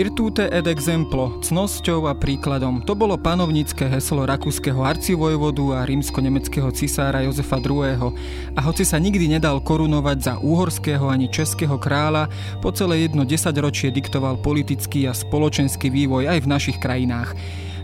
Virtute et exemplo, cnosťou a príkladom. To bolo panovnícke heslo rakúskeho arcivojvodu a rímsko-nemeckého cisára Jozefa II. A hoci sa nikdy nedal korunovať za úhorského ani českého kráľa, po celé jedno desaťročie diktoval politický a spoločenský vývoj aj v našich krajinách.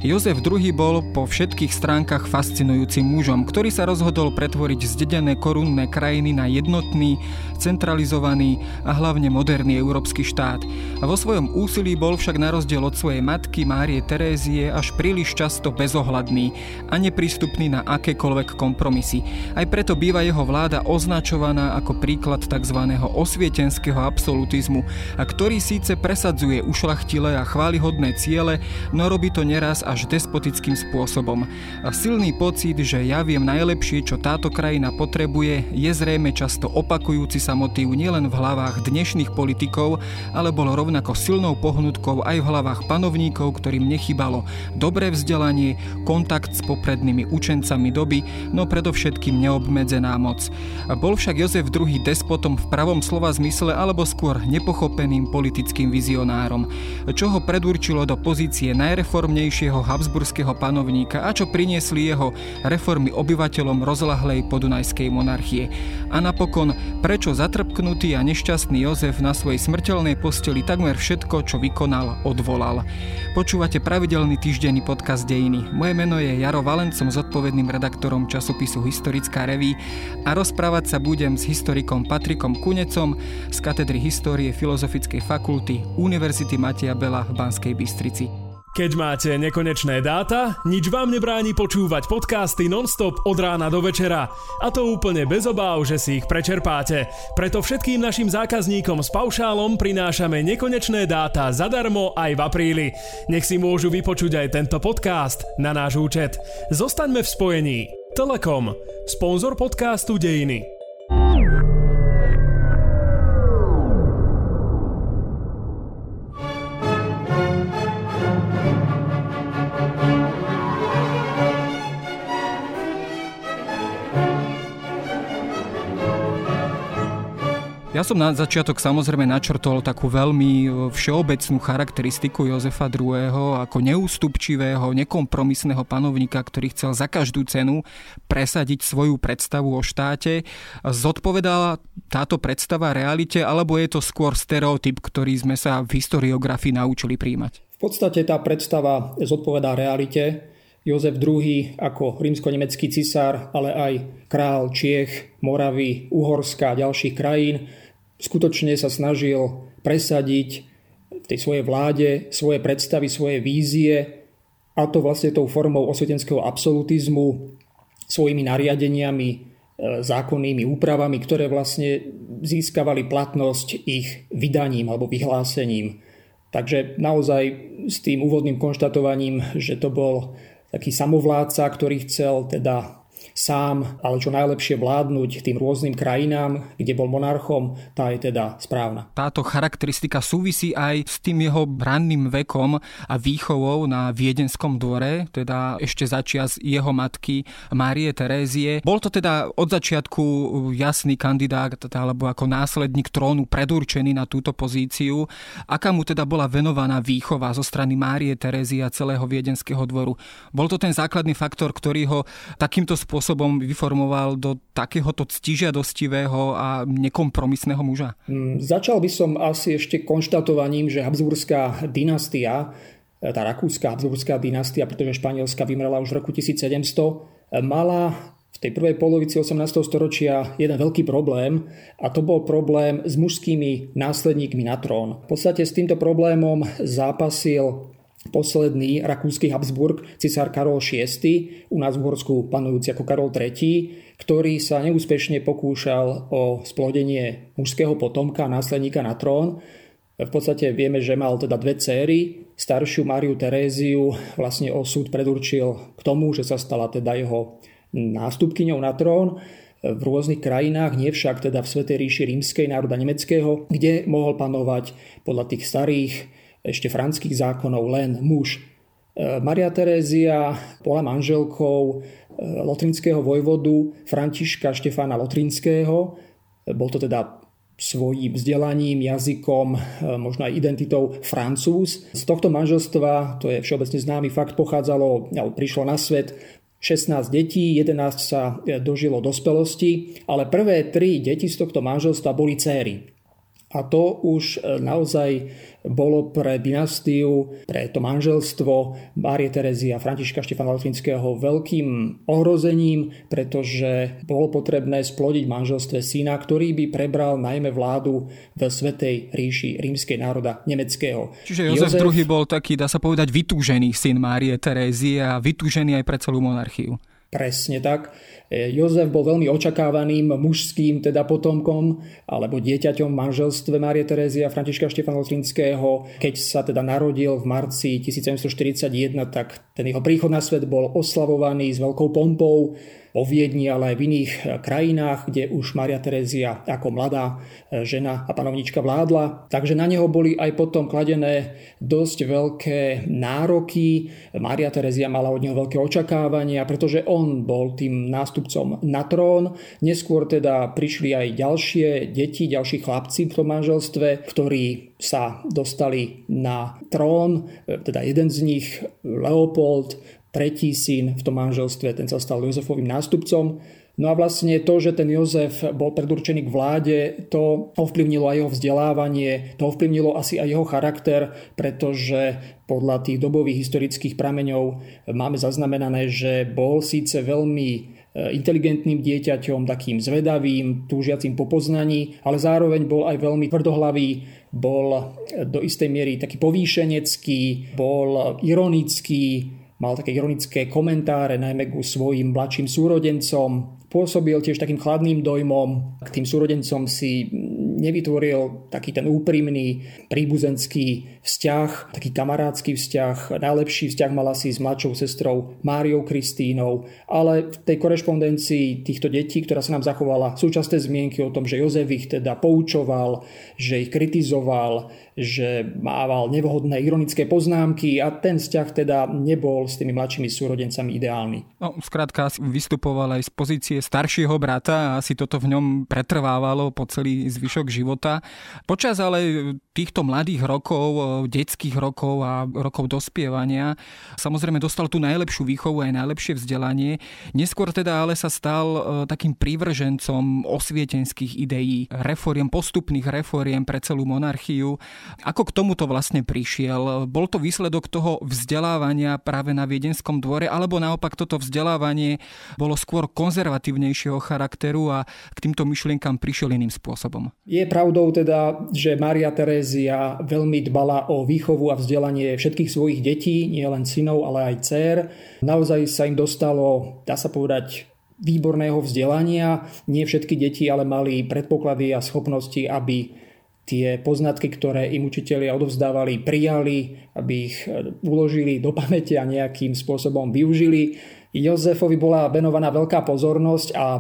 Jozef II bol po všetkých stránkach fascinujúcim mužom, ktorý sa rozhodol pretvoriť zdedené korunné krajiny na jednotný, centralizovaný a hlavne moderný európsky štát. Vo svojom úsilí bol však na rozdiel od svojej matky Márie Terézie až príliš často bezohľadný a neprístupný na akékoľvek kompromisy. Aj preto býva jeho vláda označovaná ako príklad tzv. osvietenského absolutizmu, a ktorý síce presadzuje ušlachtilé a chválihodné ciele, no robí to neraz až despotickým spôsobom. Silný pocit, že ja viem najlepšie, čo táto krajina potrebuje, je zrejme často opakujúci sa motív nielen v hlavách dnešných politikov, ale bol rovnako silnou pohnutkou aj v hlavách panovníkov, ktorým nechybalo dobré vzdelanie, kontakt s poprednými učencami doby, no predovšetkým neobmedzená moc. Bol však Jozef II despotom v pravom slova zmysle alebo skôr nepochopeným politickým vizionárom, čo ho predurčilo do pozície najreformnejšieho habsburského panovníka a čo priniesli jeho reformy obyvateľom rozlahlej podunajskej monarchie. A napokon, prečo zatrpknutý a nešťastný Jozef na svojej smrteľnej posteli takmer všetko, čo vykonal, odvolal. Počúvate pravidelný týždenný podcast Dejiny. Moje meno je Jaro Valencom, zodpovedným redaktorom časopisu Historická reví a rozprávať sa budem s historikom Patrikom Kunecom z katedry histórie Filozofickej fakulty Univerzity Mateja Bela v Banskej Bystrici. Keď máte nekonečné dáta, nič vám nebráni počúvať podcasty nonstop od rána do večera. A to úplne bez obáv, že si ich prečerpáte. Preto všetkým našim zákazníkom s paušálom prinášame nekonečné dáta zadarmo aj v apríli. Nech si môžu vypočuť aj tento podcast na náš účet. Zostaňme v spojení. Telekom, sponzor podcastu Dejiny. Ja som na začiatok samozrejme načrtol takú veľmi e, všeobecnú charakteristiku Jozefa II. ako neústupčivého, nekompromisného panovníka, ktorý chcel za každú cenu presadiť svoju predstavu o štáte. Zodpovedala táto predstava realite, alebo je to skôr stereotyp, ktorý sme sa v historiografii naučili príjmať? V podstate tá predstava zodpovedá realite. Jozef II ako rímsko-nemecký cisár, ale aj král Čiech, Moravy, Uhorska a ďalších krajín skutočne sa snažil presadiť v tej svojej vláde svoje predstavy, svoje vízie a to vlastne tou formou osvietenského absolutizmu, svojimi nariadeniami, e, zákonnými úpravami, ktoré vlastne získavali platnosť ich vydaním alebo vyhlásením. Takže naozaj s tým úvodným konštatovaním, že to bol taký samovládca, ktorý chcel teda sám, ale čo najlepšie vládnuť tým rôznym krajinám, kde bol monarchom, tá je teda správna. Táto charakteristika súvisí aj s tým jeho ranným vekom a výchovou na Viedenskom dvore, teda ešte začias jeho matky Márie Terézie. Bol to teda od začiatku jasný kandidát alebo ako následník trónu predurčený na túto pozíciu. Aká mu teda bola venovaná výchova zo strany Márie Terézie a celého Viedenského dvoru? Bol to ten základný faktor, ktorý ho takýmto spôsobom spôsobom vyformoval do takéhoto ctižiadostivého a nekompromisného muža? Hmm, začal by som asi ešte konštatovaním, že Habsburská dynastia, e, tá rakúska Habsburská dynastia, pretože Španielska vymrela už v roku 1700, e, mala v tej prvej polovici 18. storočia jeden veľký problém a to bol problém s mužskými následníkmi na trón. V podstate s týmto problémom zápasil posledný rakúsky Habsburg, cisár Karol VI, u nás v Horsku panujúci ako Karol III, ktorý sa neúspešne pokúšal o splodenie mužského potomka, následníka na trón. V podstate vieme, že mal teda dve céry. Staršiu Máriu Teréziu vlastne osud predurčil k tomu, že sa stala teda jeho nástupkyňou na trón v rôznych krajinách, nie však teda v Svetej ríši rímskej národa nemeckého, kde mohol panovať podľa tých starých ešte franských zákonov len muž. E, Maria Terézia bola manželkou e, lotrinského vojvodu Františka Štefána Lotrinského. Bol to teda svojím vzdelaním, jazykom, možno aj identitou Francúz. Z tohto manželstva, to je všeobecne známy fakt, pochádzalo, alebo prišlo na svet 16 detí, 11 sa dožilo dospelosti, ale prvé tri deti z tohto manželstva boli céry. A to už e, naozaj bolo pre dynastiu, pre to manželstvo Márie Terezy a Františka Štefana Latvinského veľkým ohrozením, pretože bolo potrebné splodiť manželstve syna, ktorý by prebral najmä vládu v Svetej ríši rímskej národa nemeckého. Čiže Jozef, Jozef II bol taký, dá sa povedať, vytúžený syn Márie Terézy a vytúžený aj pre celú monarchiu. Presne tak. E, Jozef bol veľmi očakávaným mužským teda potomkom alebo dieťaťom v manželstve Márie Terézy a Františka Štefana Lotrinského. Keď sa teda narodil v marci 1741, tak ten jeho príchod na svet bol oslavovaný s veľkou pompou vo Viedni, ale aj v iných eh, krajinách, kde už Maria Terezia ako mladá eh, žena a panovnička vládla. Takže na neho boli aj potom kladené dosť veľké nároky. Maria Terezia mala od neho veľké očakávania, pretože on bol tým nástupcom na trón. Neskôr teda prišli aj ďalšie deti, ďalší chlapci v tom manželstve, ktorí sa dostali na trón, teda jeden z nich, Leopold, tretí syn v tom manželstve, ten sa stal Jozefovým nástupcom. No a vlastne to, že ten Jozef bol predurčený k vláde, to ovplyvnilo aj jeho vzdelávanie, to ovplyvnilo asi aj jeho charakter, pretože podľa tých dobových historických prameňov máme zaznamenané, že bol síce veľmi inteligentným dieťaťom, takým zvedavým, túžiacim po poznaní, ale zároveň bol aj veľmi tvrdohlavý, bol do istej miery taký povýšenecký, bol ironický, Mal také ironické komentáre najmä ku svojim mladším súrodencom. Pôsobil tiež takým chladným dojmom. K tým súrodencom si nevytvoril taký ten úprimný príbuzenský vzťah, taký kamarádsky vzťah. Najlepší vzťah mal asi s mladšou sestrou Máriou Kristínou, ale v tej korešpondencii týchto detí, ktorá sa nám zachovala, súčasné zmienky o tom, že Jozef ich teda poučoval, že ich kritizoval, že mával nevhodné ironické poznámky a ten vzťah teda nebol s tými mladšími súrodencami ideálny. No, skrátka vystupoval aj z pozície staršieho brata a asi toto v ňom pretrvávalo po celý zvyšok života. Počas ale týchto mladých rokov, detských rokov a rokov dospievania samozrejme dostal tú najlepšiu výchovu aj najlepšie vzdelanie. Neskôr teda ale sa stal e, takým prívržencom osvietenských ideí, reforiem, postupných reforiem pre celú monarchiu ako k tomuto vlastne prišiel? Bol to výsledok toho vzdelávania práve na Viedenskom dvore, alebo naopak toto vzdelávanie bolo skôr konzervatívnejšieho charakteru a k týmto myšlienkam prišiel iným spôsobom? Je pravdou teda, že Maria Terézia veľmi dbala o výchovu a vzdelanie všetkých svojich detí, nielen synov, ale aj dcer. Naozaj sa im dostalo, dá sa povedať, výborného vzdelania. Nie všetky deti ale mali predpoklady a schopnosti, aby tie poznatky, ktoré im učitelia odovzdávali, prijali, aby ich e, uložili do pamäte a nejakým spôsobom využili. Jozefovi bola venovaná veľká pozornosť a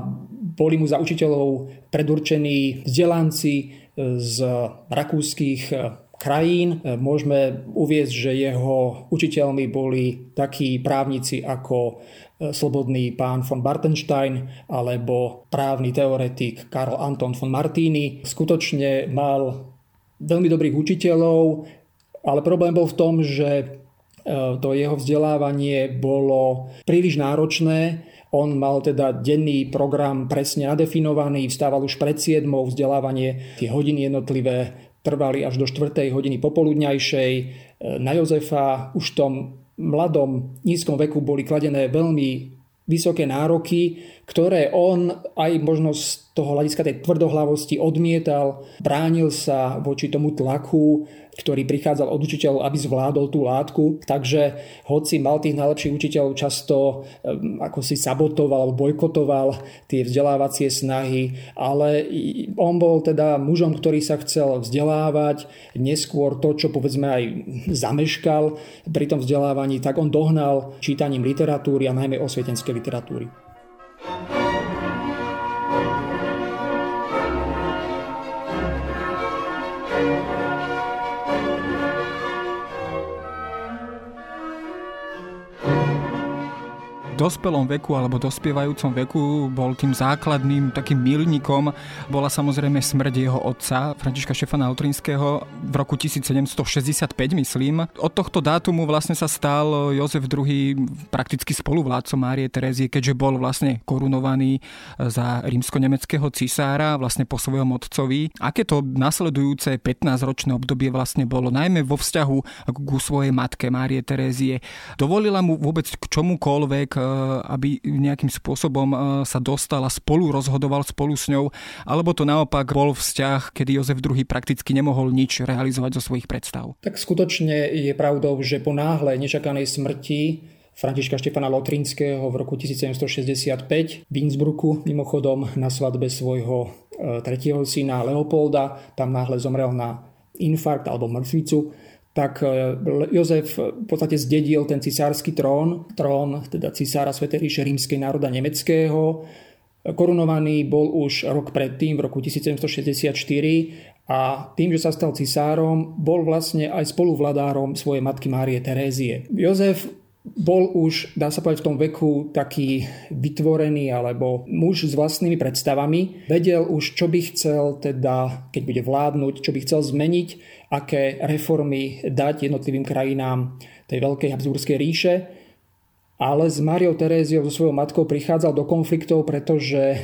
boli mu za učiteľov predurčení vzdelanci e, z rakúskych e, krajín. Môžeme uviezť, že jeho učiteľmi boli takí právnici ako slobodný pán von Bartenstein alebo právny teoretik Karl Anton von Martini. Skutočne mal veľmi dobrých učiteľov, ale problém bol v tom, že e, to jeho vzdelávanie bolo príliš náročné. On mal teda denný program presne nadefinovaný, vstával už pred 7, vzdelávanie, tie hodiny jednotlivé trvali až do 4. hodiny popoludňajšej. E, na Jozefa už v tom mladom, nízkom veku boli kladené veľmi vysoké nároky, ktoré on aj možno z toho hľadiska tej tvrdohlavosti odmietal, bránil sa voči tomu tlaku, ktorý prichádzal od učiteľov, aby zvládol tú látku. Takže hoci mal tých najlepších učiteľov, často ako si sabotoval, bojkotoval tie vzdelávacie snahy, ale on bol teda mužom, ktorý sa chcel vzdelávať, neskôr to, čo povedzme aj zameškal pri tom vzdelávaní, tak on dohnal čítaním literatúry a najmä osvietenskej literatúry. Dospelom veku alebo dospievajúcom veku bol tým základným takým milníkom bola samozrejme smrť jeho otca, Františka Štefana Lotrinského v roku 1765, myslím. Od tohto dátumu vlastne sa stal Jozef II prakticky spoluvládcom Márie Terezie, keďže bol vlastne korunovaný za rímsko-nemeckého cisára vlastne po svojom otcovi. Aké to nasledujúce 15-ročné obdobie vlastne bolo, najmä vo vzťahu ku svojej matke Márie Terézie. Dovolila mu vôbec k čomukoľvek, aby nejakým spôsobom e, sa dostal a spolu rozhodoval spolu s ňou, alebo to naopak bol vzťah, kedy Jozef II prakticky nemohol nič realizovať zo svojich predstav. Tak skutočne je pravdou, že po náhle nečakanej smrti Františka Štefana Lotrinského v roku 1765 v Innsbrucku, mimochodom na svadbe svojho e, tretieho syna Leopolda, tam náhle zomrel na infarkt alebo mŕtvicu, tak e, Jozef v podstate zdedil ten cisársky trón, trón teda cisára Sv. ríše rímskej národa nemeckého. Korunovaný bol už rok predtým, v roku 1764 a tým, že sa stal cisárom, bol vlastne aj spoluvladárom svojej matky Márie Terézie. Jozef bol už, dá sa povedať, v tom veku taký vytvorený alebo muž s vlastnými predstavami. Vedel už, čo by chcel teda, keď bude vládnuť, čo by chcel zmeniť, aké reformy dať jednotlivým krajinám tej veľkej Habsburskej ríše. Ale s Máriou Teréziou, so svojou matkou, prichádzal do konfliktov, pretože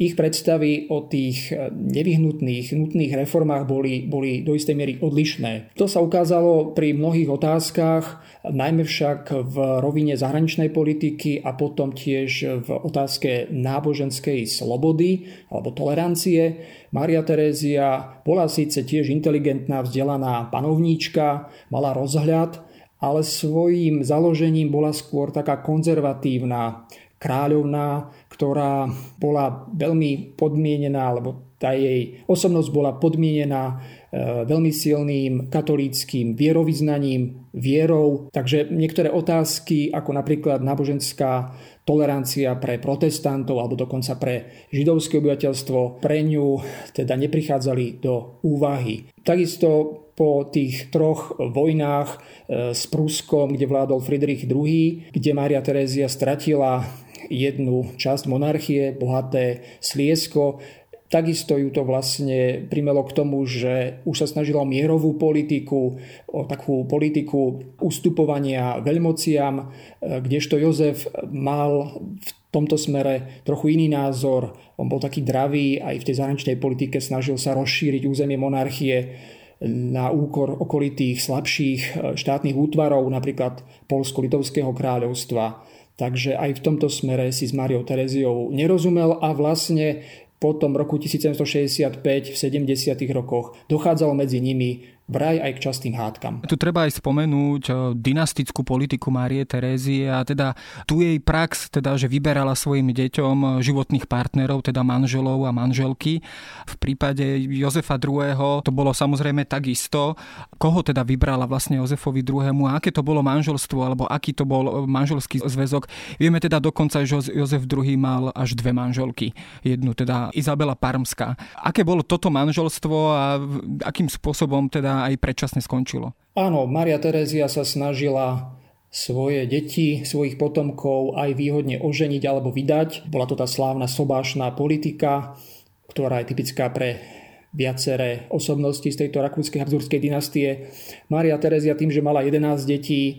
ich predstavy o tých eh, nevyhnutných, nutných reformách boli, boli do istej miery odlišné. To sa ukázalo pri mnohých otázkach, najmä však v rovine zahraničnej politiky a potom tiež v otázke náboženskej slobody alebo tolerancie. Maria Terézia bola síce tiež inteligentná, vzdelaná panovníčka, mala rozhľad, ale svojím založením bola skôr taká konzervatívna, kráľovná, ktorá bola veľmi podmienená, alebo tá jej osobnosť bola podmienená e, veľmi silným katolíckým vierovýznaním, vierou. Takže niektoré otázky, ako napríklad náboženská tolerancia pre protestantov alebo dokonca pre židovské obyvateľstvo, pre ňu teda neprichádzali do úvahy. Takisto po tých troch vojnách e, s Pruskom, kde vládol Friedrich II, kde Mária Terézia stratila jednu časť monarchie, bohaté Sliesko. Takisto ju to vlastne primelo k tomu, že už sa snažila mierovú politiku, o takú politiku ustupovania veľmociam, kdežto Jozef mal v tomto smere trochu iný názor. On bol taký dravý, aj v tej zahraničnej politike snažil sa rozšíriť územie monarchie na úkor okolitých slabších štátnych útvarov, napríklad Polsko-Litovského kráľovstva. Takže aj v tomto smere si s Mariou Tereziou nerozumel a vlastne po tom roku 1765 v 70. rokoch dochádzalo medzi nimi vraj aj k častým hádkam. Tu treba aj spomenúť eh, dynastickú politiku Márie Terézie a teda tu jej prax, teda, že vyberala svojim deťom eh, životných partnerov, teda manželov a manželky. V prípade Jozefa II. to bolo samozrejme takisto. Koho teda vybrala vlastne Jozefovi II. a aké to bolo manželstvo, alebo aký to bol eh, manželský zväzok. Vieme teda dokonca, že Jozef II. mal až dve manželky. Jednu teda Izabela Parmská. Aké bolo toto manželstvo a akým spôsobom teda aj predčasne skončilo. Áno, Maria Terézia sa snažila svoje deti, svojich potomkov aj výhodne oženiť alebo vydať. Bola to tá slávna sobášná politika, ktorá je typická pre viaceré osobnosti z tejto rakúskej habsburskej dynastie. Mária Terezia tým, že mala 11 detí, e,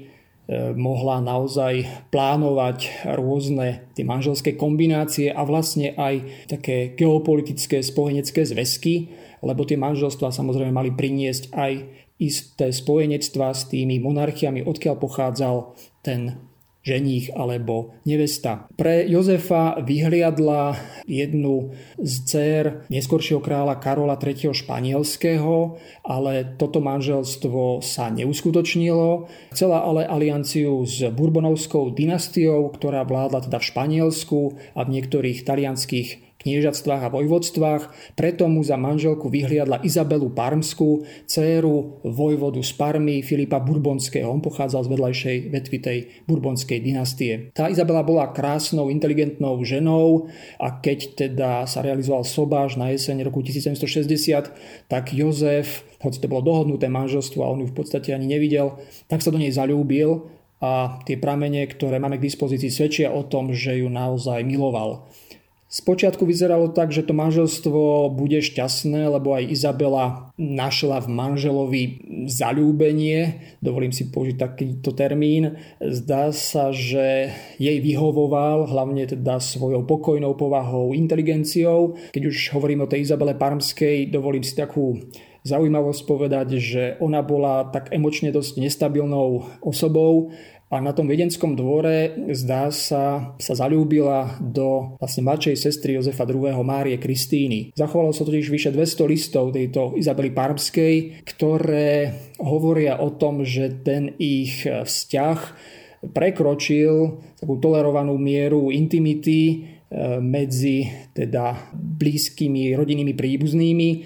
mohla naozaj plánovať rôzne tie manželské kombinácie a vlastne aj také geopolitické spojenecké zväzky lebo tie manželstvá samozrejme mali priniesť aj isté spojenectvá s tými monarchiami, odkiaľ pochádzal ten ženích alebo nevesta. Pre Jozefa vyhliadla jednu z dcer neskoršieho kráľa Karola III. španielského, ale toto manželstvo sa neuskutočnilo. Chcela ale alianciu s Bourbonovskou dynastiou, ktorá vládla teda v Španielsku a v niektorých talianských kniežatstvách a vojvodstvách, preto mu za manželku vyhliadla Izabelu Parmsku, dceru vojvodu z Parmy Filipa Burbonského. On pochádzal z vedľajšej vetvy tej Burbonskej dynastie. Tá Izabela bola krásnou, inteligentnou ženou a keď teda sa realizoval sobáš na jeseň roku 1760, tak Jozef, hoci to bolo dohodnuté manželstvo a on ju v podstate ani nevidel, tak sa do nej zalúbil a tie pramene, ktoré máme k dispozícii, svedčia o tom, že ju naozaj miloval. Spočiatku vyzeralo tak, že to manželstvo bude šťastné, lebo aj Izabela našla v manželovi zalúbenie, dovolím si použiť takýto termín. Zdá sa, že jej vyhovoval, hlavne teda svojou pokojnou povahou, inteligenciou. Keď už hovorím o tej Izabele Parmskej, dovolím si takú zaujímavosť povedať, že ona bola tak emočne dosť nestabilnou osobou, a na tom viedenskom dvore zdá sa, sa zalúbila do vlastne mladšej sestry Jozefa II. Márie Kristíny. Zachovalo sa totiž vyše 200 listov tejto Izabely Parmskej, ktoré hovoria o tom, že ten ich vzťah prekročil takú tolerovanú mieru intimity e, medzi teda blízkymi rodinnými príbuznými. E,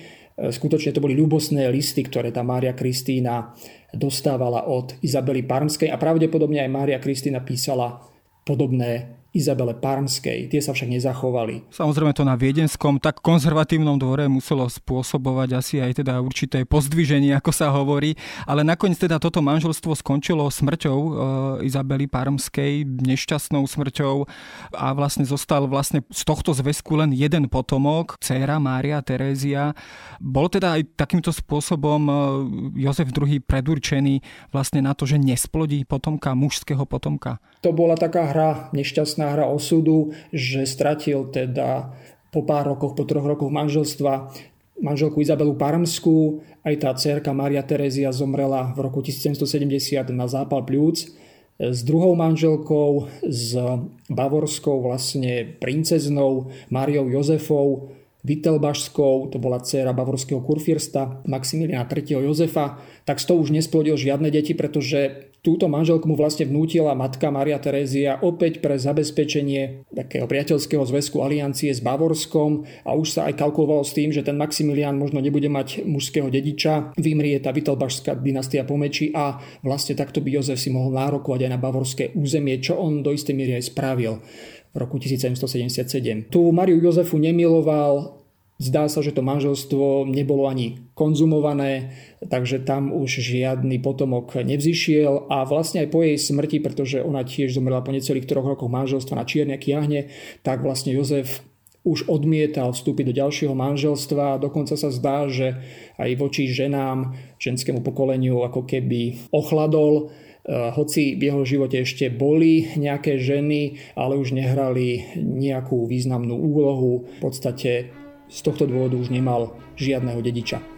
skutočne to boli ľubosné listy, ktoré tá Mária Kristína dostávala od Izabely Parmskej a pravdepodobne aj Mária Kristina písala podobné Izabele Parmskej. Tie sa však nezachovali. Samozrejme to na viedenskom tak konzervatívnom dvore muselo spôsobovať asi aj teda určité pozdviženie, ako sa hovorí, ale nakoniec teda toto manželstvo skončilo smrťou e, Izabely Parmskej, nešťastnou smrťou a vlastne zostal vlastne z tohto zväzku len jeden potomok, dcéra Mária Terézia. Bol teda aj takýmto spôsobom e, Jozef II predurčený vlastne na to, že nesplodí potomka, mužského potomka? To bola taká hra nešťastná hra osudu, že stratil teda po pár rokoch, po troch rokoch manželstva manželku Izabelu Parmskú, aj tá cerka Maria Terezia zomrela v roku 1770 na zápal pľúc. S druhou manželkou, s bavorskou vlastne princeznou Máriou Jozefou, Vitelbašskou, to bola dcéra bavorského kurfirsta Maximiliana III. Jozefa, tak z toho už nesplodil žiadne deti, pretože túto manželku mu vlastne vnútila matka Maria Terézia opäť pre zabezpečenie takého priateľského zväzku aliancie s Bavorskom a už sa aj kalkulovalo s tým, že ten Maximilian možno nebude mať mužského dediča, vymrie tá Vitelbašská dynastia pomeči a vlastne takto by Jozef si mohol nárokovať aj na bavorské územie, čo on do istej miery aj spravil v roku 1777. Tu Mariu Jozefu nemiloval, Zdá sa, že to manželstvo nebolo ani konzumované, takže tam už žiadny potomok nevzýšiel a vlastne aj po jej smrti, pretože ona tiež zomrela po necelých troch rokoch manželstva na Čierniak jahne, tak vlastne Jozef už odmietal vstúpiť do ďalšieho manželstva. Dokonca sa zdá, že aj voči ženám, ženskému pokoleniu ako keby ochladol Eh, hoci v jeho živote ešte boli nejaké ženy, ale už nehrali nejakú významnú úlohu. V podstate z tohto dôvodu už nemal žiadneho dediča.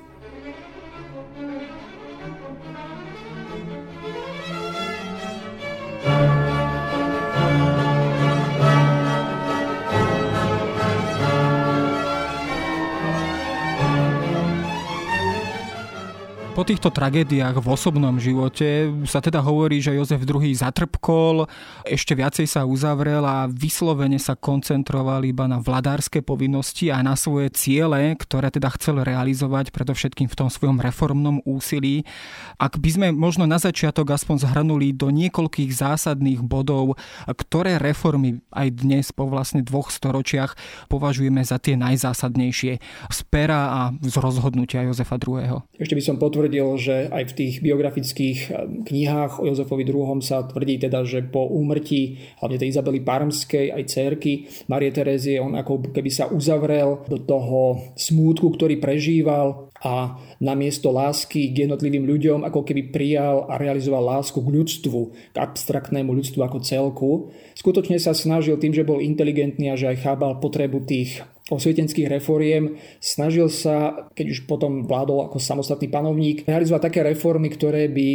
Po týchto tragédiách v osobnom živote sa teda hovorí, že Jozef II zatrpkol, ešte viacej sa uzavrel a vyslovene sa koncentroval iba na vladárske povinnosti a na svoje ciele, ktoré teda chcel realizovať predovšetkým v tom svojom reformnom úsilí. Ak by sme možno na začiatok aspoň zhrnuli do niekoľkých zásadných bodov, ktoré reformy aj dnes po vlastne dvoch storočiach považujeme za tie najzásadnejšie z pera a z rozhodnutia Jozefa II. Ešte by som potvrdil potvrdil, že aj v tých biografických eh, knihách o Jozefovi II. sa tvrdí teda, že po úmrtí hlavne tej Izabely Parmskej aj cerky Marie Terezie on ako keby sa uzavrel do toho smútku, ktorý prežíval a namiesto lásky k jednotlivým ľuďom ako keby prijal a realizoval lásku k ľudstvu, k abstraktnému ľudstvu ako celku. Skutočne sa snažil tým, že bol inteligentný a že aj chápal potrebu tých osvietenských reforiem. Snažil sa, keď už potom vládol ako samostatný panovník, realizovať také reformy, ktoré by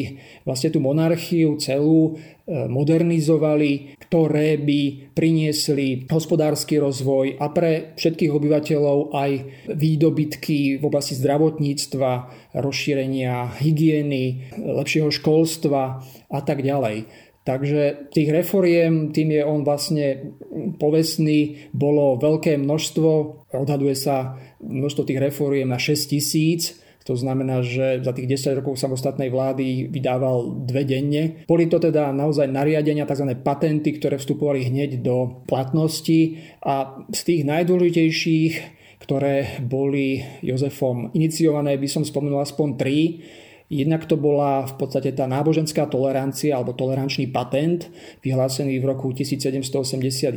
vlastne tú monarchiu celú e, modernizovali, ktoré by priniesli hospodársky rozvoj a pre všetkých obyvateľov aj výdobytky v oblasti zdravotníctva, rozšírenia hygieny, lepšieho školstva a tak ďalej. Takže tých reforiem, tým je on vlastne povestný, bolo veľké množstvo, odhaduje sa množstvo tých reforiem na 6 tisíc, to znamená, že za tých 10 rokov samostatnej vlády vydával dve denne. Boli to teda naozaj nariadenia, tzv. patenty, ktoré vstupovali hneď do platnosti a z tých najdôležitejších, ktoré boli Jozefom iniciované, by som spomenul aspoň tri. Jednak to bola v podstate tá náboženská tolerancia alebo tolerančný patent vyhlásený v roku 1781,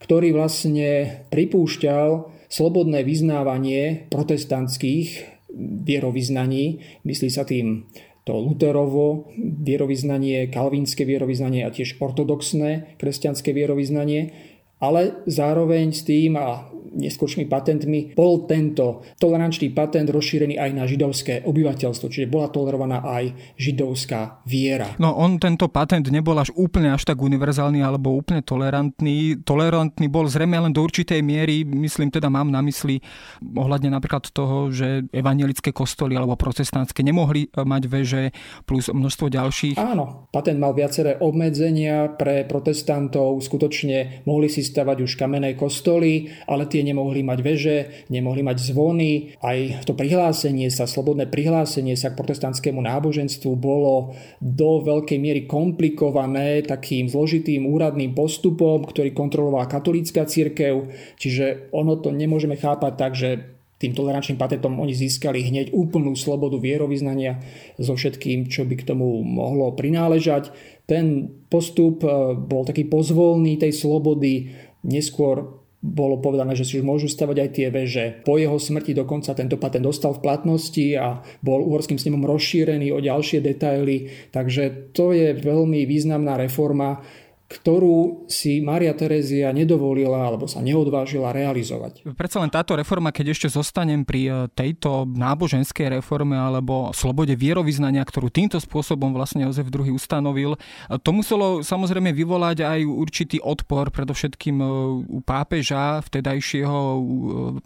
ktorý vlastne pripúšťal slobodné vyznávanie protestantských vierovýznaní. Myslí sa tým to Luterovo vierovýznanie, kalvínske vierovýznanie a tiež ortodoxné kresťanské vierovýznanie, ale zároveň s tým a neskôršími patentmi bol tento tolerančný patent rozšírený aj na židovské obyvateľstvo, čiže bola tolerovaná aj židovská viera. No on tento patent nebol až úplne až tak univerzálny alebo úplne tolerantný. Tolerantný bol zrejme len do určitej miery, myslím teda mám na mysli ohľadne napríklad toho, že evangelické kostoly alebo protestantské nemohli mať veže plus množstvo ďalších. Áno, patent mal viaceré obmedzenia pre protestantov, skutočne mohli si stavať už kamenné kostoly, ale tie nemohli mať veže, nemohli mať zvony. Aj to prihlásenie sa, slobodné prihlásenie sa k protestantskému náboženstvu bolo do veľkej miery komplikované takým zložitým úradným postupom, ktorý kontrolovala katolícka církev. Čiže ono to nemôžeme chápať tak, že tým tolerančným patentom oni získali hneď úplnú slobodu vierovýznania so všetkým, čo by k tomu mohlo prináležať. Ten postup eh, bol taký pozvolný tej slobody, neskôr bolo povedané, že si už môžu stavať aj tie veže. Po jeho smrti dokonca tento patent dostal v platnosti a bol uhorským snemom rozšírený o ďalšie detaily. Takže to je veľmi významná reforma, ktorú si Maria Terezia nedovolila alebo sa neodvážila realizovať. Predsa len táto reforma, keď ešte zostanem pri e, tejto náboženskej reforme alebo slobode vierovýznania, ktorú týmto spôsobom vlastne Jozef II ustanovil, e, to muselo samozrejme vyvolať aj určitý odpor, predovšetkým e, u pápeža, vtedajšieho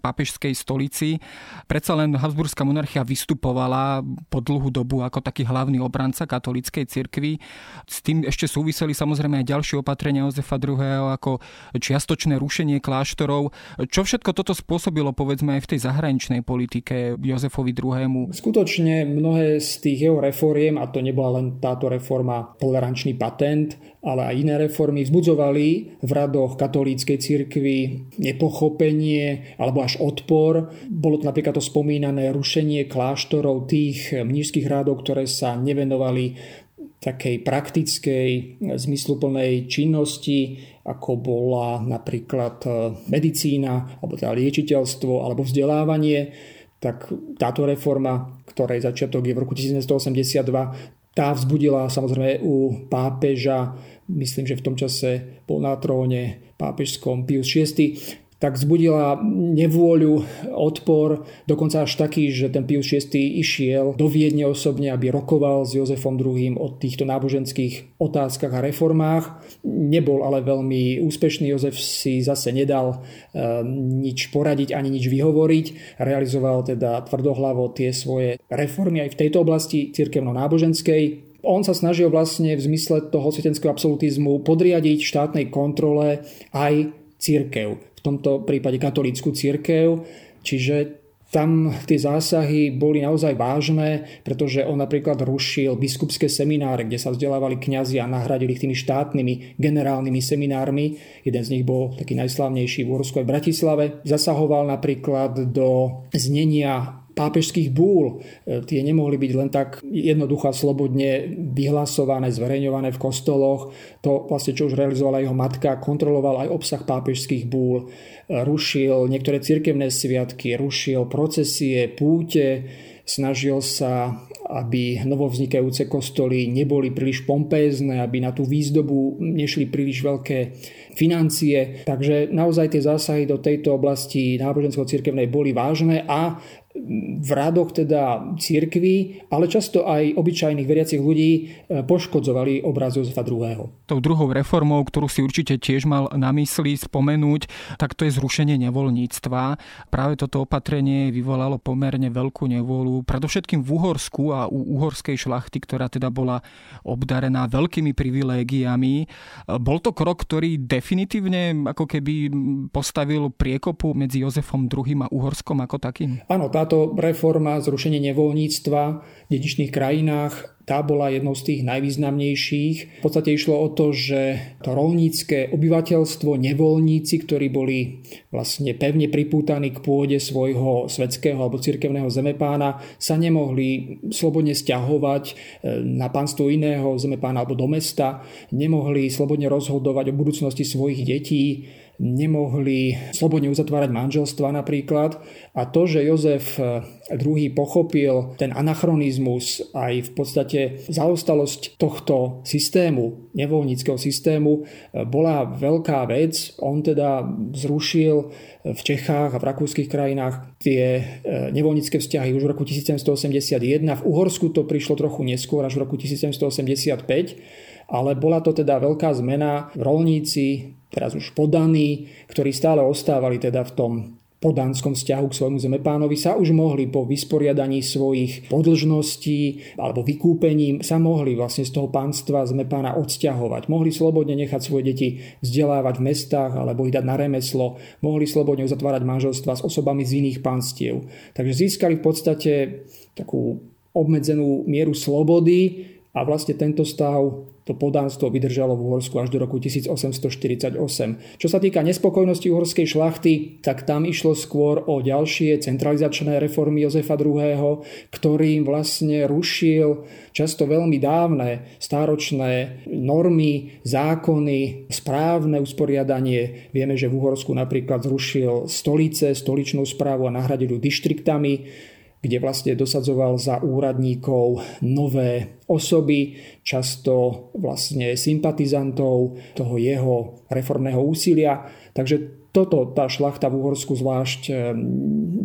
pápežskej stolici. Predsa len Habsburská monarchia vystupovala po dlhú dobu ako taký hlavný obranca katolíckej cirkvi. S tým ešte súviseli samozrejme aj ďalšie ďalšie opatrenia Jozefa II. ako čiastočné rušenie kláštorov. Čo všetko toto spôsobilo, povedzme, aj v tej zahraničnej politike Jozefovi II. Skutočne mnohé z tých jeho reforiem, a to nebola len táto reforma tolerančný patent, ale aj iné reformy vzbudzovali v radoch katolíckej cirkvi nepochopenie alebo až odpor. Bolo to napríklad to spomínané rušenie kláštorov tých mnížských rádov, ktoré sa nevenovali takej praktickej, zmysluplnej činnosti, ako bola napríklad e, medicína, alebo teda liečiteľstvo, alebo vzdelávanie, tak táto reforma, ktorej začiatok je v roku 1982, tá vzbudila samozrejme u pápeža, myslím, že v tom čase bol na tróne pápežskom Pius VI, tak vzbudila nevôľu, odpor, dokonca až taký, že ten Pius VI išiel do Viedne osobne, aby rokoval s Jozefom II o týchto náboženských otázkach a reformách. Nebol ale veľmi úspešný, Jozef si zase nedal e, nič poradiť ani nič vyhovoriť. Realizoval teda tvrdohlavo tie svoje reformy aj v tejto oblasti cirkevno-náboženskej. On sa snažil vlastne v zmysle toho svetenského absolutizmu podriadiť štátnej kontrole aj církev v tomto prípade katolícku církev, čiže tam tie zásahy boli naozaj vážne, pretože on napríklad rušil biskupské semináre, kde sa vzdelávali kňazi a nahradili ich tými štátnymi generálnymi seminármi. Jeden z nich bol taký najslavnejší v Uhorsku v Bratislave. Zasahoval napríklad do znenia pápežských búl. E, tie nemohli byť len tak jednoducho a slobodne vyhlasované, zverejňované v kostoloch. To vlastne, čo už realizovala jeho matka, kontroloval aj obsah pápežských búl, e, rušil niektoré cirkevné sviatky, rušil procesie, púte, snažil sa, aby novovznikajúce kostoly neboli príliš pompézne, aby na tú výzdobu nešli príliš veľké financie. Takže naozaj tie zásahy do tejto oblasti nábožensko-cirkevnej boli vážne a v radoch teda církvy, ale často aj obyčajných veriacich ľudí e, poškodzovali obraz Jozefa II. Tou druhou reformou, ktorú si určite tiež mal na mysli spomenúť, tak to je zrušenie nevoľníctva. Práve toto opatrenie vyvolalo pomerne veľkú nevolu, predovšetkým v Uhorsku a u uhorskej šlachty, ktorá teda bola obdarená veľkými privilégiami. Bol to krok, ktorý definitívne ako keby postavil priekopu medzi Jozefom II a Uhorskom ako takým? Áno, táto reforma, zrušenie nevoľníctva v dedičných krajinách tá bola jednou z tých najvýznamnejších. V podstate išlo o to, že to rolnícke obyvateľstvo, nevoľníci, ktorí boli vlastne pevne pripútaní k pôde svojho svetského alebo cirkevného zemepána, sa nemohli slobodne stiahovať e, na pánstvo iného zemepána alebo do mesta, nemohli slobodne rozhodovať o budúcnosti svojich detí, nemohli slobodne uzatvárať manželstva napríklad. A to, že Jozef II pochopil ten anachronizmus aj v podstate zaostalosť tohto systému, nevoľníckého systému, bola veľká vec. On teda zrušil v Čechách a v rakúskych krajinách tie nevoľnícke vzťahy už v roku 1781. V Uhorsku to prišlo trochu neskôr, až v roku 1785 ale bola to teda veľká zmena. Rolníci, teraz už podaní, ktorí stále ostávali teda v tom podánskom vzťahu k svojmu zemepánovi sa už mohli po vysporiadaní svojich podlžností alebo vykúpením sa mohli vlastne z toho pánstva zemepána odsťahovať. Mohli slobodne nechať svoje deti vzdelávať v mestách alebo ich dať na remeslo. Mohli slobodne uzatvárať manželstva s osobami z iných pánstiev. Takže získali v podstate takú obmedzenú mieru slobody a vlastne tento stav to podánstvo vydržalo v Uhorsku až do roku 1848. Čo sa týka nespokojnosti uhorskej šlachty, tak tam išlo skôr o ďalšie centralizačné reformy Jozefa II., ktorým vlastne rušil často veľmi dávne stáročné normy, zákony, správne usporiadanie. Vieme, že v Uhorsku napríklad zrušil stolice, stoličnú správu a nahradil ju dištriktami kde vlastne dosadzoval za úradníkov nové osoby, často vlastne sympatizantov toho jeho reformného úsilia. Takže toto tá šlachta v Uhorsku zvlášť eh,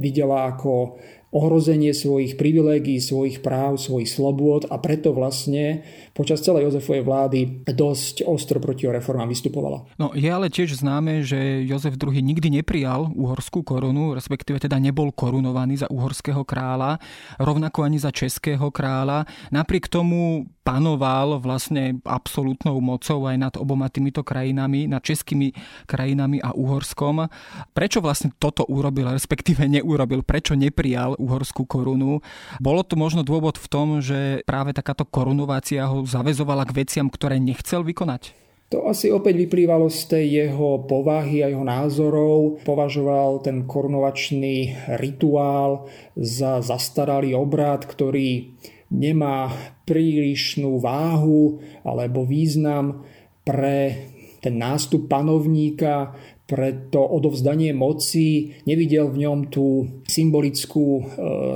videla ako ohrozenie svojich privilégií, svojich práv, svojich slobôd a preto vlastne počas celej Jozefovej vlády dosť ostro proti reformám vystupovala. No je ale tiež známe, že Jozef II nikdy neprijal uhorskú korunu, respektíve teda nebol korunovaný za uhorského kráľa, rovnako ani za českého kráľa. Napriek tomu panoval vlastne absolútnou mocou aj nad oboma týmito krajinami, nad českými krajinami a Uhorskom. Prečo vlastne toto urobil, respektíve neurobil? Prečo neprijal uhorskú korunu? Bolo to možno dôvod v tom, že práve takáto korunovácia ho zavezovala k veciam, ktoré nechcel vykonať? To asi opäť vyplývalo z tej jeho povahy a jeho názorov. Považoval ten korunovačný rituál za zastaralý obrad, ktorý nemá prílišnú váhu alebo význam pre ten nástup panovníka, preto odovzdanie moci nevidel v ňom tú symbolickú e,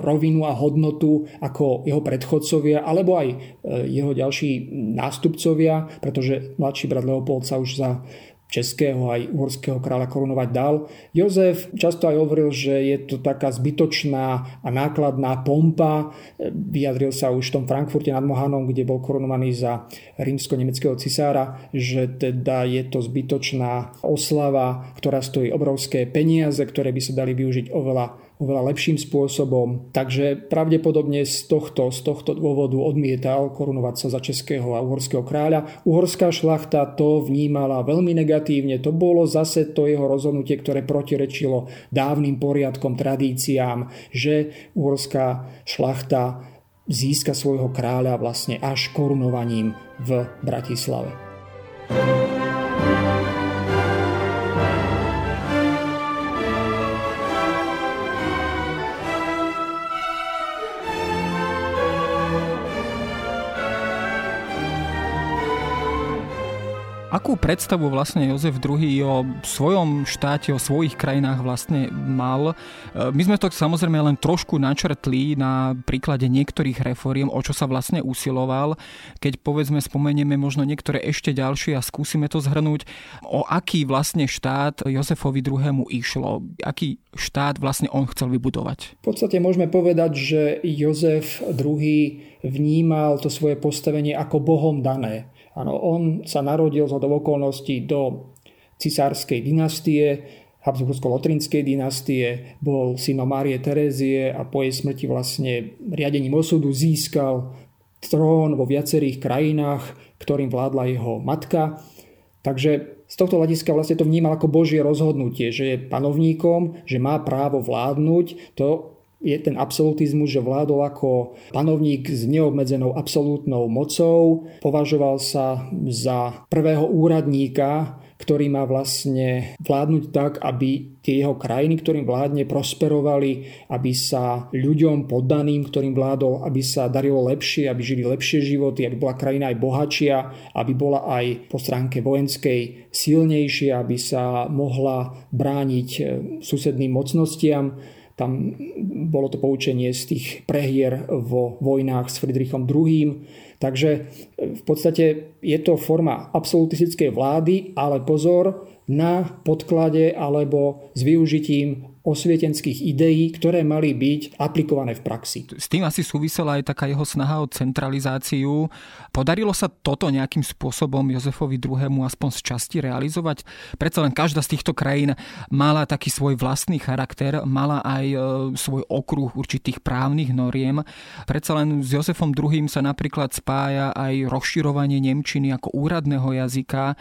rovinu a hodnotu ako jeho predchodcovia alebo aj e, jeho ďalší nástupcovia, pretože mladší brat Leopold sa už za českého aj uhorského kráľa korunovať dal. Jozef často aj hovoril, že je to taká zbytočná a nákladná pompa. Vyjadril sa už v tom Frankfurte nad Mohanom, kde bol korunovaný za rímsko-nemeckého cisára, že teda je to zbytočná oslava, ktorá stojí obrovské peniaze, ktoré by sa dali využiť oveľa oveľa lepším spôsobom. Takže pravdepodobne z tohto, z tohto dôvodu odmietal korunovať sa za českého a uhorského kráľa. Uhorská šlachta to vnímala veľmi negatívne. To bolo zase to jeho rozhodnutie, ktoré protirečilo dávnym poriadkom, tradíciám, že uhorská šlachta získa svojho kráľa vlastne až korunovaním v Bratislave. Akú predstavu vlastne Jozef II o svojom štáte, o svojich krajinách vlastne mal? E, my sme to samozrejme len trošku načrtli na príklade niektorých reforiem, o čo sa vlastne usiloval. Keď povedzme spomenieme možno niektoré ešte ďalšie a skúsime to zhrnúť, o aký vlastne štát Jozefovi II. išlo? Aký štát vlastne on chcel vybudovať? V podstate môžeme povedať, že Jozef II vnímal to svoje postavenie ako Bohom dané Áno, on sa narodil z okolností do cisárskej dynastie, Habsbursko-Lotrinskej dynastie, bol synom Márie Terézie a po jej smrti vlastne riadením osudu získal trón vo viacerých krajinách, ktorým vládla jeho matka. Takže z tohto hľadiska vlastne to vnímal ako Božie rozhodnutie, že je panovníkom, že má právo vládnuť. To je ten absolutizmus, že vládol ako panovník s neobmedzenou absolútnou mocou. Považoval sa za prvého úradníka, ktorý má vlastne vládnuť tak, aby tie jeho krajiny, ktorým vládne, prosperovali, aby sa ľuďom poddaným, ktorým vládol, aby sa darilo lepšie, aby žili lepšie životy, aby bola krajina aj bohatšia, aby bola aj po stránke vojenskej silnejšia, aby sa mohla brániť eh, susedným mocnostiam. Tam bolo to poučenie z tých prehier vo vojnách s Friedrichom II. Takže v podstate je to forma absolutistickej vlády, ale pozor, na podklade alebo s využitím osvietenských ideí, ktoré mali byť aplikované v praxi. S tým asi súvisela aj taká jeho snaha o centralizáciu. Podarilo sa toto nejakým spôsobom Jozefovi II. aspoň z časti realizovať? Predsa len každá z týchto krajín mala taký svoj vlastný charakter, mala aj e, svoj okruh určitých právnych noriem. Predsa len s Jozefom II. sa napríklad spája aj rozširovanie Nemčiny ako úradného jazyka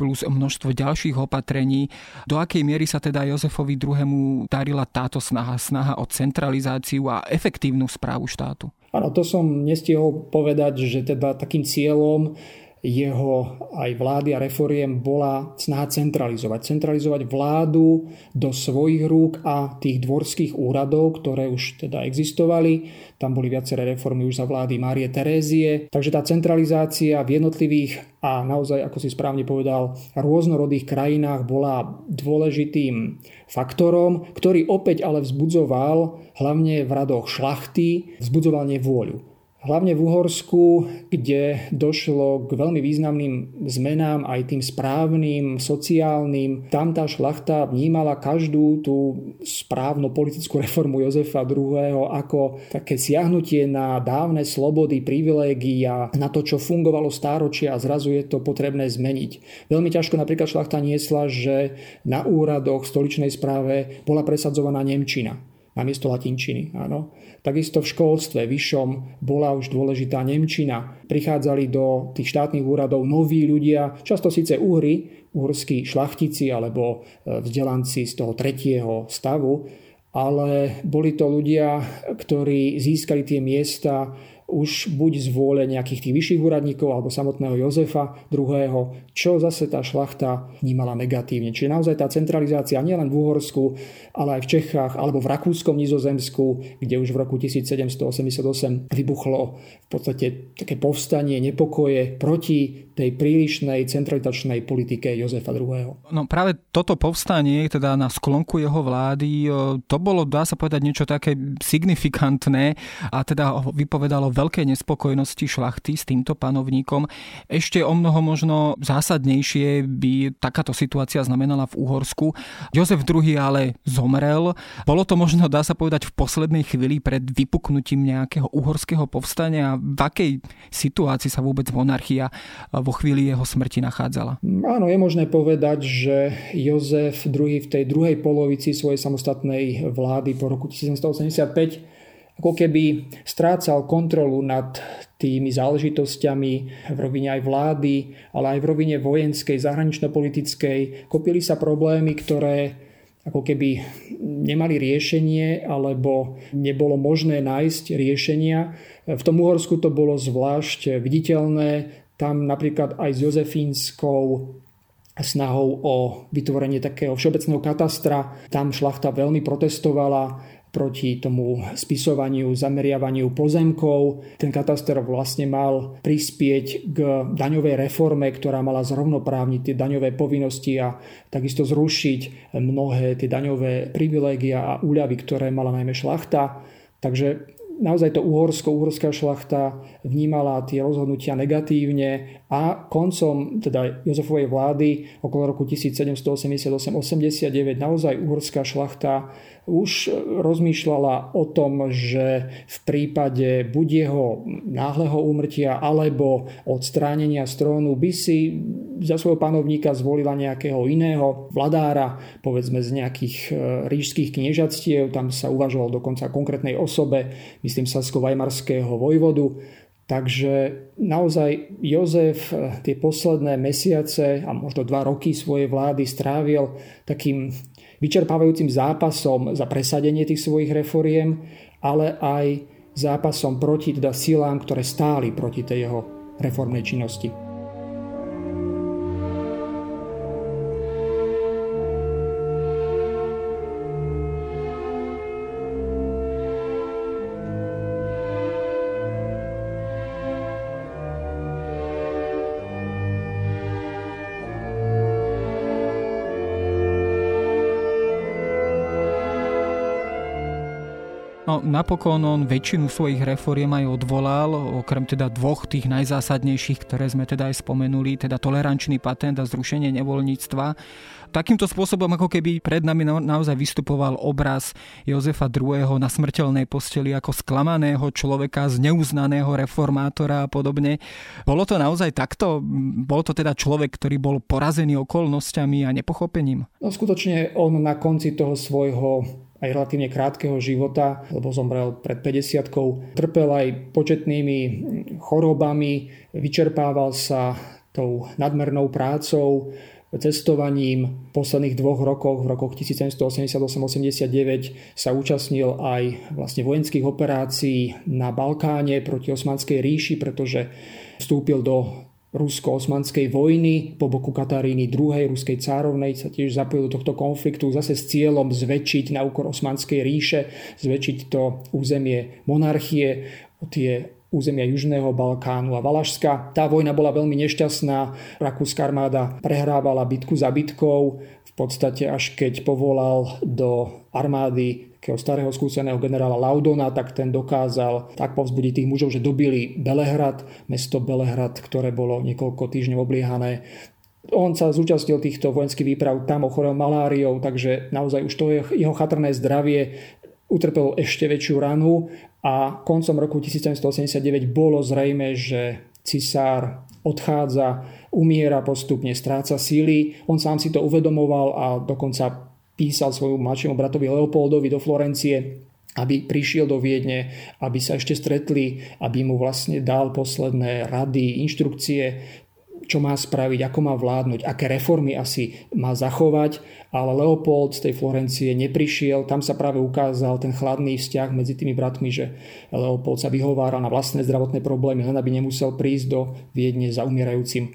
plus množstvo ďalších opatrení. Do akej miery sa teda Jozefovi II darila táto snaha, snaha o centralizáciu a efektívnu správu štátu? Áno, to som nestihol povedať, že teda takým cieľom jeho aj vlády a reforiem bola snaha centralizovať. Centralizovať vládu do svojich rúk a tých dvorských úradov, ktoré už teda existovali. Tam boli viaceré reformy už za vlády Márie Terézie. Takže tá centralizácia v jednotlivých a naozaj, ako si správne povedal, rôznorodých krajinách bola dôležitým faktorom, ktorý opäť ale vzbudzoval hlavne v radoch šlachty, vzbudzoval nevôľu hlavne v Uhorsku, kde došlo k veľmi významným zmenám, aj tým správnym, sociálnym. Tam tá šlachta vnímala každú tú správnu politickú reformu Jozefa II. ako také siahnutie na dávne slobody, privilégia, na to, čo fungovalo stáročia a zrazu je to potrebné zmeniť. Veľmi ťažko napríklad šlachta niesla, že na úradoch v stoličnej správe bola presadzovaná Nemčina namiesto latinčiny. Áno. Takisto v školstve vyššom bola už dôležitá Nemčina. Prichádzali do tých štátnych úradov noví ľudia, často síce uhry, uhorskí šlachtici alebo e, vzdelanci z toho tretieho stavu, ale boli to ľudia, ktorí získali tie miesta už buď z vôle nejakých tých vyšších úradníkov alebo samotného Jozefa II., čo zase tá šlachta vnímala negatívne. Čiže naozaj tá centralizácia nielen v Uhorsku, ale aj v Čechách alebo v Rakúskom Nizozemsku, kde už v roku 1788 vybuchlo v podstate také povstanie, nepokoje proti tej prílišnej centralizačnej politike Jozefa II. No práve toto povstanie, teda na sklonku jeho vlády, to bolo, dá sa povedať, niečo také signifikantné a teda vypovedalo veľké nespokojnosti šlachty s týmto panovníkom. Ešte o mnoho možno zásadnejšie by takáto situácia znamenala v Uhorsku. Jozef II ale zomrel. Bolo to možno, dá sa povedať, v poslednej chvíli pred vypuknutím nejakého uhorského povstania. V akej situácii sa vôbec monarchia vo chvíli jeho smrti nachádzala? Áno, je možné povedať, že Jozef II v tej druhej polovici svojej samostatnej vlády po roku 1785 ako keby strácal kontrolu nad tými záležitosťami v rovine aj vlády, ale aj v rovine vojenskej, zahranično-politickej. Kopili sa problémy, ktoré ako keby nemali riešenie alebo nebolo možné nájsť riešenia. V tom Uhorsku to bolo zvlášť viditeľné. Tam napríklad aj s Jozefínskou snahou o vytvorenie takého všeobecného katastra. Tam šlachta veľmi protestovala proti tomu spisovaniu, zameriavaniu pozemkov. Ten kataster vlastne mal prispieť k daňovej reforme, ktorá mala zrovnoprávniť tie daňové povinnosti a takisto zrušiť mnohé tie daňové privilégia a úľavy, ktoré mala najmä šlachta. Takže naozaj to Uhorsko, uhorská šlachta vnímala tie rozhodnutia negatívne a koncom teda Jozefovej vlády okolo roku 1788-89 naozaj uhorská šlachta už rozmýšľala o tom, že v prípade buď jeho náhleho úmrtia alebo odstránenia strónu by si za svojho panovníka zvolila nejakého iného vladára, povedzme z nejakých e, rížských kniežatstiev, tam sa uvažovalo dokonca konkrétnej osobe, myslím sasko-vajmarského vojvodu. Takže naozaj Jozef e, tie posledné mesiace a možno dva roky svojej vlády strávil takým vyčerpávajúcim zápasom za presadenie tých svojich reforiem, ale aj zápasom proti teda silám, ktoré stáli proti tej jeho reformnej činnosti. No, napokon on väčšinu svojich reforiem aj odvolal, okrem teda dvoch tých najzásadnejších, ktoré sme teda aj spomenuli, teda tolerančný patent a zrušenie nevoľníctva. Takýmto spôsobom ako keby pred nami naozaj vystupoval obraz Jozefa II. na smrteľnej posteli ako sklamaného človeka, zneuznaného reformátora a podobne. Bolo to naozaj takto? Bol to teda človek, ktorý bol porazený okolnostiami a nepochopením? No skutočne on na konci toho svojho aj relatívne krátkeho života, lebo zomrel pred 50 trpel aj početnými chorobami, vyčerpával sa tou nadmernou prácou, cestovaním. V posledných dvoch rokoch, v rokoch 1788-89 sa účastnil aj vlastne vojenských operácií na Balkáne proti Osmanskej ríši, pretože vstúpil do rusko-osmanskej vojny po boku Kataríny II. ruskej cárovnej sa tiež zapojil do tohto konfliktu zase s cieľom zväčšiť na úkor osmanskej ríše, zväčšiť to územie monarchie, tie územia Južného Balkánu a Valašska. Tá vojna bola veľmi nešťastná. Rakúska armáda prehrávala bitku za bitkou. V podstate až keď povolal do armády takého starého skúseného generála Laudona, tak ten dokázal tak povzbudiť tých mužov, že dobili Belehrad, mesto Belehrad, ktoré bolo niekoľko týždňov obliehané on sa zúčastnil týchto vojenských výprav, tam ochorel maláriou, takže naozaj už to jeho chatrné zdravie utrpelo ešte väčšiu ranu a koncom roku 1789 bolo zrejme, že cisár odchádza, umiera postupne, stráca síly. On sám si to uvedomoval a dokonca písal svojmu mladšiemu bratovi Leopoldovi do Florencie, aby prišiel do Viedne, aby sa ešte stretli, aby mu vlastne dal posledné rady, inštrukcie, čo má spraviť, ako má vládnuť, aké reformy asi má zachovať, ale Leopold z tej Florencie neprišiel, tam sa práve ukázal ten chladný vzťah medzi tými bratmi, že Leopold sa vyhováral na vlastné zdravotné problémy, len aby nemusel prísť do Viedne za umierajúcim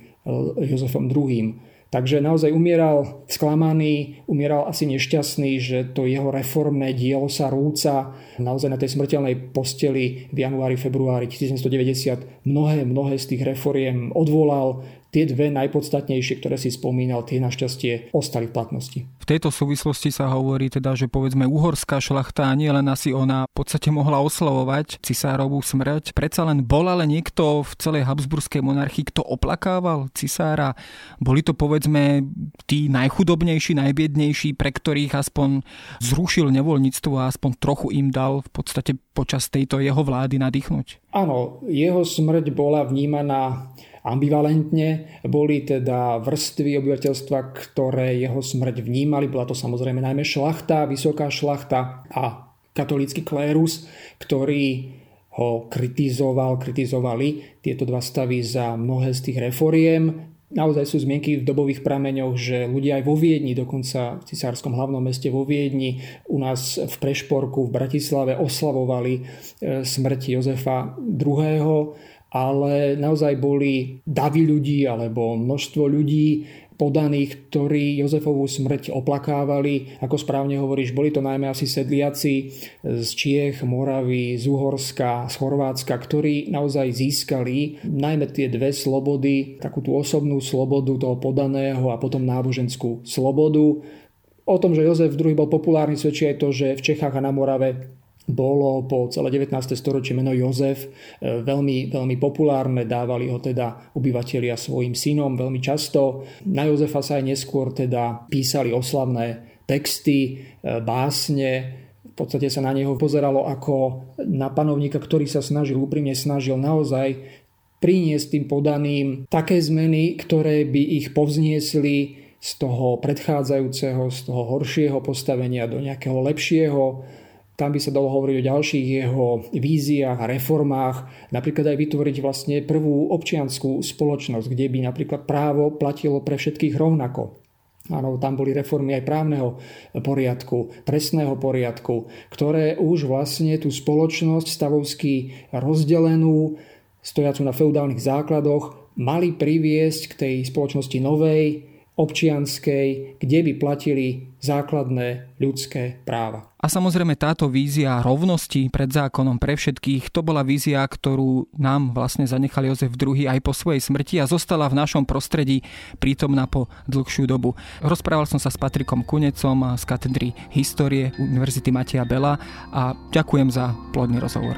Jozefom II. Takže naozaj umieral sklamaný, umieral asi nešťastný, že to jeho reformné dielo sa rúca naozaj na tej smrteľnej posteli v januári, februári 1990. Mnohé, mnohé z tých reforiem odvolal, Tie dve najpodstatnejšie, ktoré si spomínal, tie našťastie ostali v platnosti. V tejto súvislosti sa hovorí teda, že povedzme uhorská šlachta nie len asi ona v podstate mohla oslavovať cisárovú smrť. Predsa len bol ale niekto v celej Habsburskej monarchii, kto oplakával cisára. Boli to povedzme tí najchudobnejší, najbiednejší, pre ktorých aspoň zrušil nevoľníctvo a aspoň trochu im dal v podstate počas tejto jeho vlády nadýchnuť. Áno, jeho smrť bola vnímaná ambivalentne. Boli teda vrstvy obyvateľstva, ktoré jeho smrť vnímali. Bola to samozrejme najmä šlachta, vysoká šlachta a katolícky klérus, ktorý ho kritizoval, kritizovali tieto dva stavy za mnohé z tých reforiem. Naozaj sú zmienky v dobových prameňoch, že ľudia aj vo Viedni, dokonca v cisárskom hlavnom meste vo Viedni, u nás v Prešporku, v Bratislave oslavovali e, smrť Jozefa II ale naozaj boli davy ľudí alebo množstvo ľudí podaných, ktorí Jozefovú smrť oplakávali. Ako správne hovoríš, boli to najmä asi sedliaci z Čiech, Moravy, z Uhorska, z Chorvátska, ktorí naozaj získali najmä tie dve slobody, takú tú osobnú slobodu toho podaného a potom náboženskú slobodu. O tom, že Jozef II bol populárny, svedčí aj to, že v Čechách a na Morave bolo po celé 19. storočie meno Jozef e, veľmi, veľmi populárne, dávali ho teda obyvatelia svojim synom veľmi často. Na Jozefa sa aj neskôr teda písali oslavné texty, e, básne, v podstate sa na neho pozeralo ako na panovníka, ktorý sa snažil, úprimne snažil naozaj priniesť tým podaným také zmeny, ktoré by ich povzniesli z toho predchádzajúceho, z toho horšieho postavenia do nejakého lepšieho tam by sa dalo hovoriť o ďalších jeho víziách a reformách, napríklad aj vytvoriť vlastne prvú občianskú spoločnosť, kde by napríklad právo platilo pre všetkých rovnako. Áno, tam boli reformy aj právneho poriadku, trestného poriadku, ktoré už vlastne tú spoločnosť stavovský rozdelenú, stojacu na feudálnych základoch, mali priviesť k tej spoločnosti novej, občianskej, kde by platili základné ľudské práva. A samozrejme táto vízia rovnosti pred zákonom pre všetkých, to bola vízia, ktorú nám vlastne zanechal Jozef II aj po svojej smrti a zostala v našom prostredí prítomná po dlhšiu dobu. Rozprával som sa s Patrikom Kunecom z katedry histórie Univerzity Mateja Bela a ďakujem za plodný rozhovor.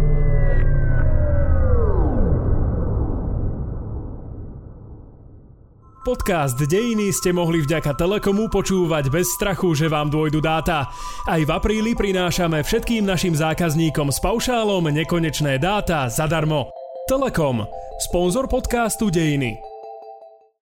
Podcast Dejiny ste mohli vďaka Telekomu počúvať bez strachu, že vám dôjdu dáta. Aj v apríli prinášame všetkým našim zákazníkom s paušálom nekonečné dáta zadarmo. Telekom, sponzor podcastu Dejiny.